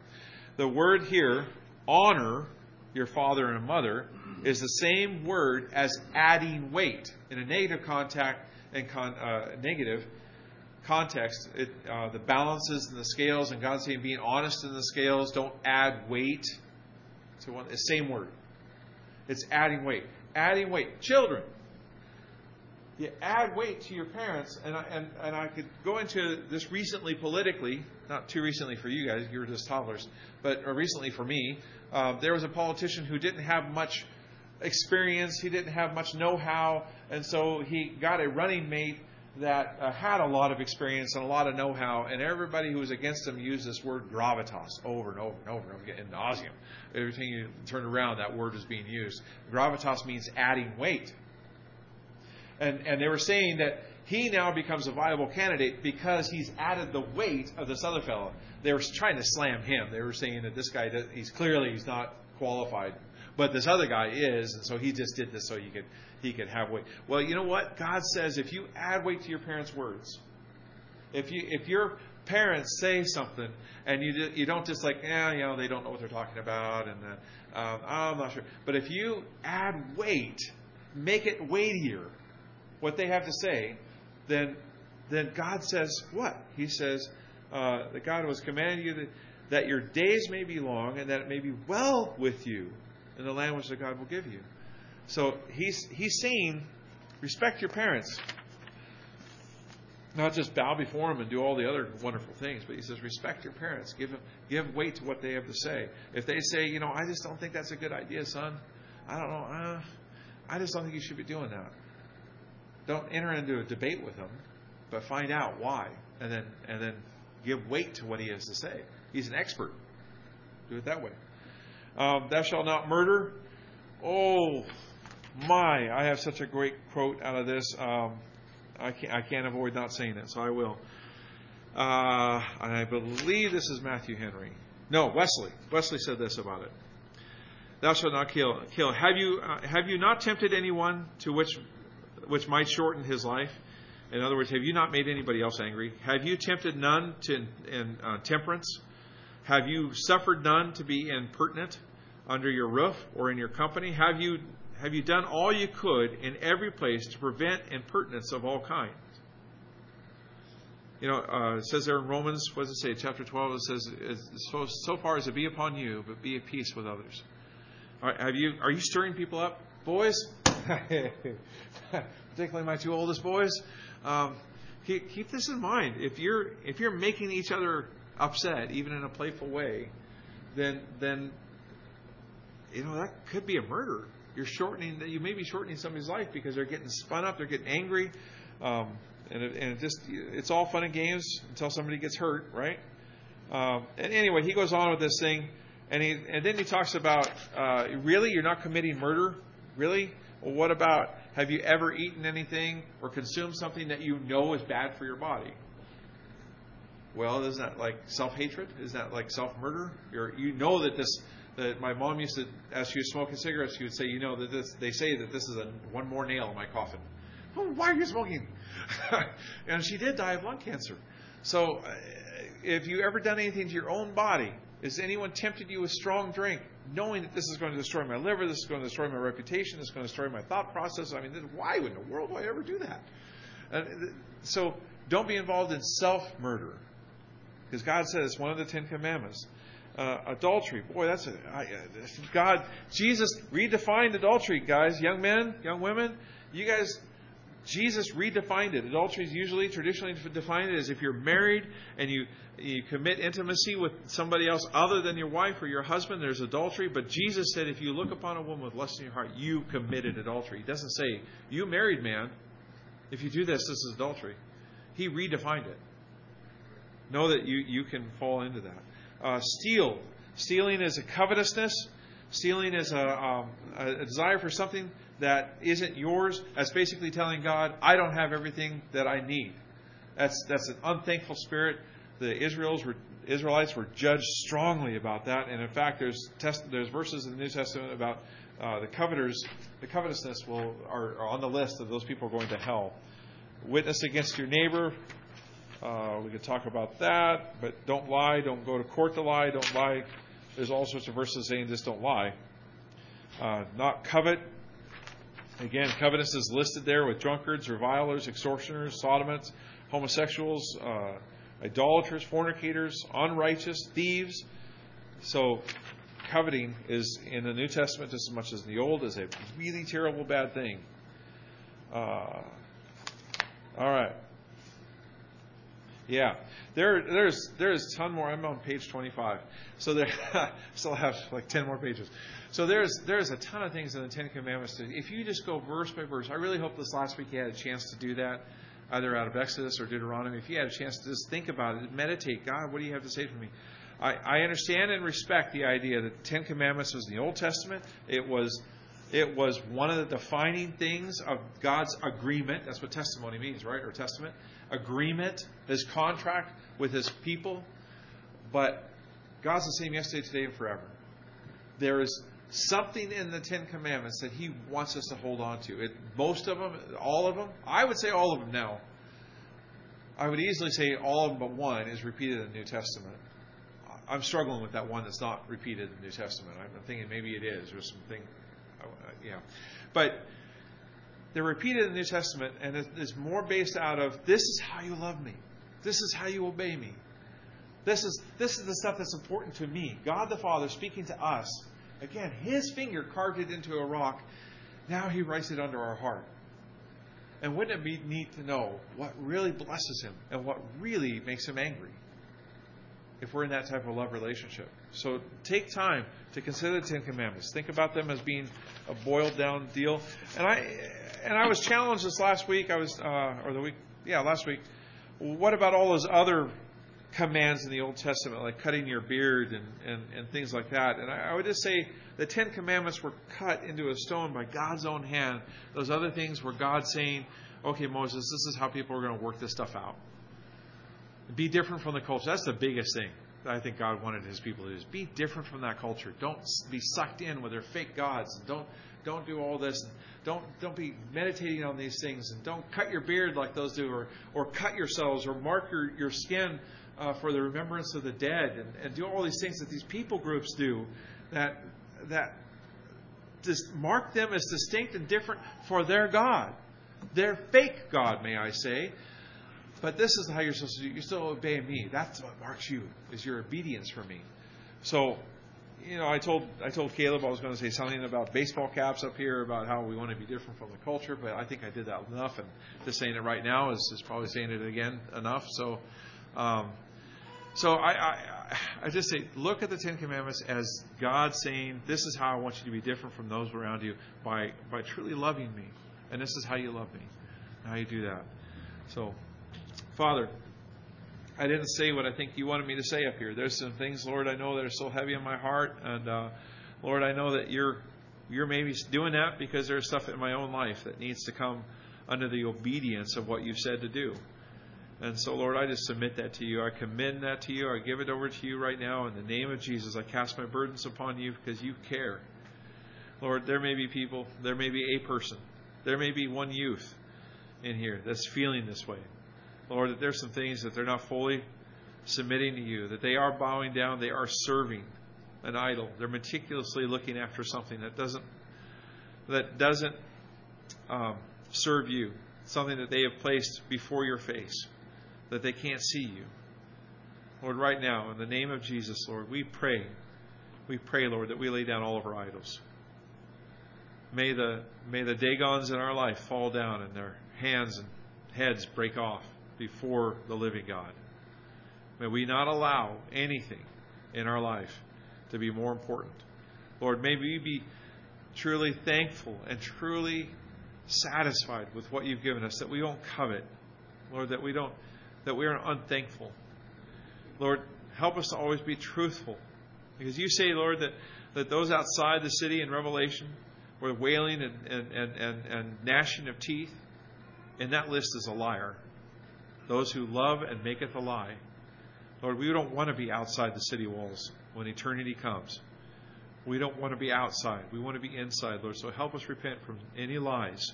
The word here, honor your father and mother, is the same word as adding weight. In a negative contact and con, uh, negative context, it, uh, the balances and the scales, and God saying being honest in the scales, don't add weight to one. The same word. It's adding weight. Adding weight. Children, you add weight to your parents, and I, and, and I could go into this recently politically, not too recently for you guys, you were just toddlers, but recently for me. Uh, there was a politician who didn't have much experience, he didn't have much know how, and so he got a running mate that uh, had a lot of experience and a lot of know how, and everybody who was against him used this word gravitas over and over and over and over in nauseum. Every time you turn around, that word is being used. Gravitas means adding weight. And, and they were saying that he now becomes a viable candidate because he's added the weight of this other fellow. They were trying to slam him. They were saying that this guy, he's clearly he's not qualified, but this other guy is, and so he just did this so he could he could have weight. Well, you know what? God says if you add weight to your parents' words, if you if your parents say something and you you don't just like, yeah, you know, they don't know what they're talking about, and uh, um, I'm not sure. But if you add weight, make it weightier, what they have to say, then then God says what? He says uh, that God was commanding you that, that your days may be long and that it may be well with you in the land which the God will give you. So he's he's saying, respect your parents. Not just bow before them and do all the other wonderful things, but he says, respect your parents. Give give weight to what they have to say. If they say, you know, I just don't think that's a good idea, son. I don't know. Uh, I just don't think you should be doing that. Don't enter into a debate with him, but find out why, and then and then give weight to what he has to say. He's an expert. Do it that way. Um, thou shalt not murder. Oh my! I have such a great quote out of this. Um, I can't I can't avoid not saying it, so I will. Uh, I believe this is Matthew Henry. No, Wesley. Wesley said this about it. Thou shalt not kill. Kill. Have you uh, have you not tempted anyone to which which might shorten his life? In other words, have you not made anybody else angry? Have you tempted none to in, uh, temperance? Have you suffered none to be impertinent under your roof or in your company? Have you have you done all you could in every place to prevent impertinence of all kinds? You know, uh, it says there in Romans, what does it say? Chapter 12, it says, so, so far as it be upon you, but be at peace with others. have you, are you stirring people up? Boys, particularly my two oldest boys, um, keep, keep this in mind. If you're, if you're making each other upset, even in a playful way, then, then, you know, that could be a murder you're shortening that you may be shortening somebody's life because they're getting spun up, they're getting angry, um, and, it, and it just it's all fun and games until somebody gets hurt, right? Um, and anyway, he goes on with this thing, And, he, and then he talks about, uh, really, you're not committing murder? Really? Well, what about, have you ever eaten anything or consumed something that you know is bad for your body? Well, isn't that like self hatred? Isn't that like self murder? You know that this, that my mom used to, as she was smoking cigarettes, she would say, you know, that this, they say that this is a, one more nail in my coffin. Oh, why are you smoking? and she did die of lung cancer. So, uh, if you ever done anything to your own body, has anyone tempted you with strong drink, knowing that this is going to destroy my liver, this is going to destroy my reputation, this is going to destroy my thought process? I mean, then why in the world would I ever do that? Uh, so, don't be involved in self murder. Because God says it's one of the Ten Commandments. Uh, adultery, boy, that's a, I, uh, God. Jesus redefined adultery, guys, young men, young women. You guys Jesus redefined it. Adultery is usually traditionally defined as if you're married and you you commit intimacy with somebody else other than your wife or your husband, there's adultery. But Jesus said if you look upon a woman with lust in your heart, you committed adultery. He doesn't say, you married man, if you do this, this is adultery. He redefined it. Know that you, you can fall into that. Uh, steal. Stealing is a covetousness. Stealing is a, um, a desire for something that isn't yours. That's basically telling God, I don't have everything that I need. That's, that's an unthankful spirit. The Israels were, Israelites were judged strongly about that. And in fact, there's, test, there's verses in the New Testament about uh, the coveters, the covetousness will, are, are, on the list of those people going to hell. Witness against your neighbor. Uh, we could talk about that, but don't lie. Don't go to court to lie. Don't lie. There's all sorts of verses saying just don't lie. Uh, not covet. Again, covetousness is listed there with drunkards, revilers, extortioners, sodomites, homosexuals, uh, idolaters, fornicators, unrighteous, thieves. So, coveting is in the New Testament just as much as in the Old is a really terrible bad thing. Uh, all right. Yeah, there, there's, there's ton more. I'm on page 25, so there, still have like 10 more pages. So there's there's a ton of things in the Ten Commandments. To, if you just go verse by verse, I really hope this last week you had a chance to do that, either out of Exodus or Deuteronomy. If you had a chance to just think about it, meditate. God, what do you have to say for me? I, I understand and respect the idea that the Ten Commandments was in the Old Testament. It was it was one of the defining things of God's agreement. That's what testimony means, right? Or testament. Agreement, his contract with his people. But God's the same yesterday, today, and forever. There is something in the Ten Commandments that He wants us to hold on to. It, most of them, all of them, I would say all of them now. I would easily say all of them but one is repeated in the New Testament. I'm struggling with that one that's not repeated in the New Testament. I'm thinking maybe it is or something. Uh, yeah. But they're repeated in the New Testament, and it's more based out of this is how you love me, this is how you obey me. This is, this is the stuff that's important to me. God the Father speaking to us Again, his finger carved it into a rock. Now he writes it under our heart. And wouldn't it be neat to know what really blesses him and what really makes him angry if we're in that type of love relationship? So take time to consider the Ten Commandments. Think about them as being a boiled down deal. And I and I was challenged this last week. I was uh, or the week yeah last week. What about all those other commands in the Old Testament, like cutting your beard and, and, and things like that. And I, I, would just say the Ten Commandments were cut into a stone by God's own hand. Those other things were God saying, okay, Moses, this is how people are going to work this stuff out. Be different from the culture. That's the biggest thing I think God wanted his people to do is be different from that culture. Don't be sucked in with their fake gods. Don't don't do all this. Don't don't be meditating on these things and don't cut your beard like those do or or cut yourselves or mark your, your skin uh, for the remembrance of the dead and, and do all these things that these people groups do that that just mark them as distinct and different for their God. Their fake God, may I say. But this is how you're supposed to do. You still obey me. That's what marks you, is your obedience for me. So, you know, I told I told Caleb I was going to say something about baseball caps up here, about how we want to be different from the culture, but I think I did that enough, and just saying it right now is, is probably saying it again enough. So, um, so I, I, I just say, look at the Ten Commandments as God saying, "This is how I want you to be different from those around you by by truly loving me, and this is how you love me, how you do that." So, Father, I didn't say what I think you wanted me to say up here. There's some things, Lord, I know that are so heavy on my heart, and uh, Lord, I know that you're you're maybe doing that because there's stuff in my own life that needs to come under the obedience of what you've said to do. And so, Lord, I just submit that to you. I commend that to you. I give it over to you right now in the name of Jesus. I cast my burdens upon you because you care. Lord, there may be people, there may be a person, there may be one youth in here that's feeling this way. Lord, that there's some things that they're not fully submitting to you, that they are bowing down, they are serving an idol. They're meticulously looking after something that doesn't that doesn't um, serve you, something that they have placed before your face, that they can't see you. Lord, right now, in the name of Jesus, Lord, we pray, we pray, Lord, that we lay down all of our idols. May the may the Dagons in our life fall down and their hands and heads break off before the living God. May we not allow anything in our life to be more important. Lord, may we be truly thankful and truly satisfied with what you've given us, that we don't covet. Lord, that we don't that we aren't unthankful. Lord, help us to always be truthful. Because you say, Lord, that, that those outside the city in Revelation were wailing and, and, and, and, and gnashing of teeth, and that list is a liar. Those who love and maketh a lie. Lord, we don't want to be outside the city walls when eternity comes. We don't want to be outside. We want to be inside, Lord. So help us repent from any lies,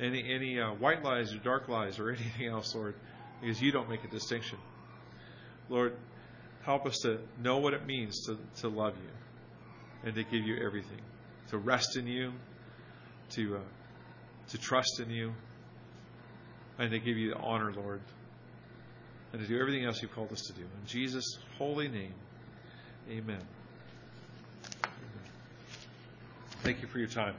any any uh, white lies or dark lies or anything else, Lord, because you don't make a distinction. Lord, help us to know what it means to, to love you and to give you everything, to rest in you, to uh, to trust in you, and to give you the honor, Lord, and to do everything else you've called us to do. In Jesus' holy name. Amen. Thank you for your time.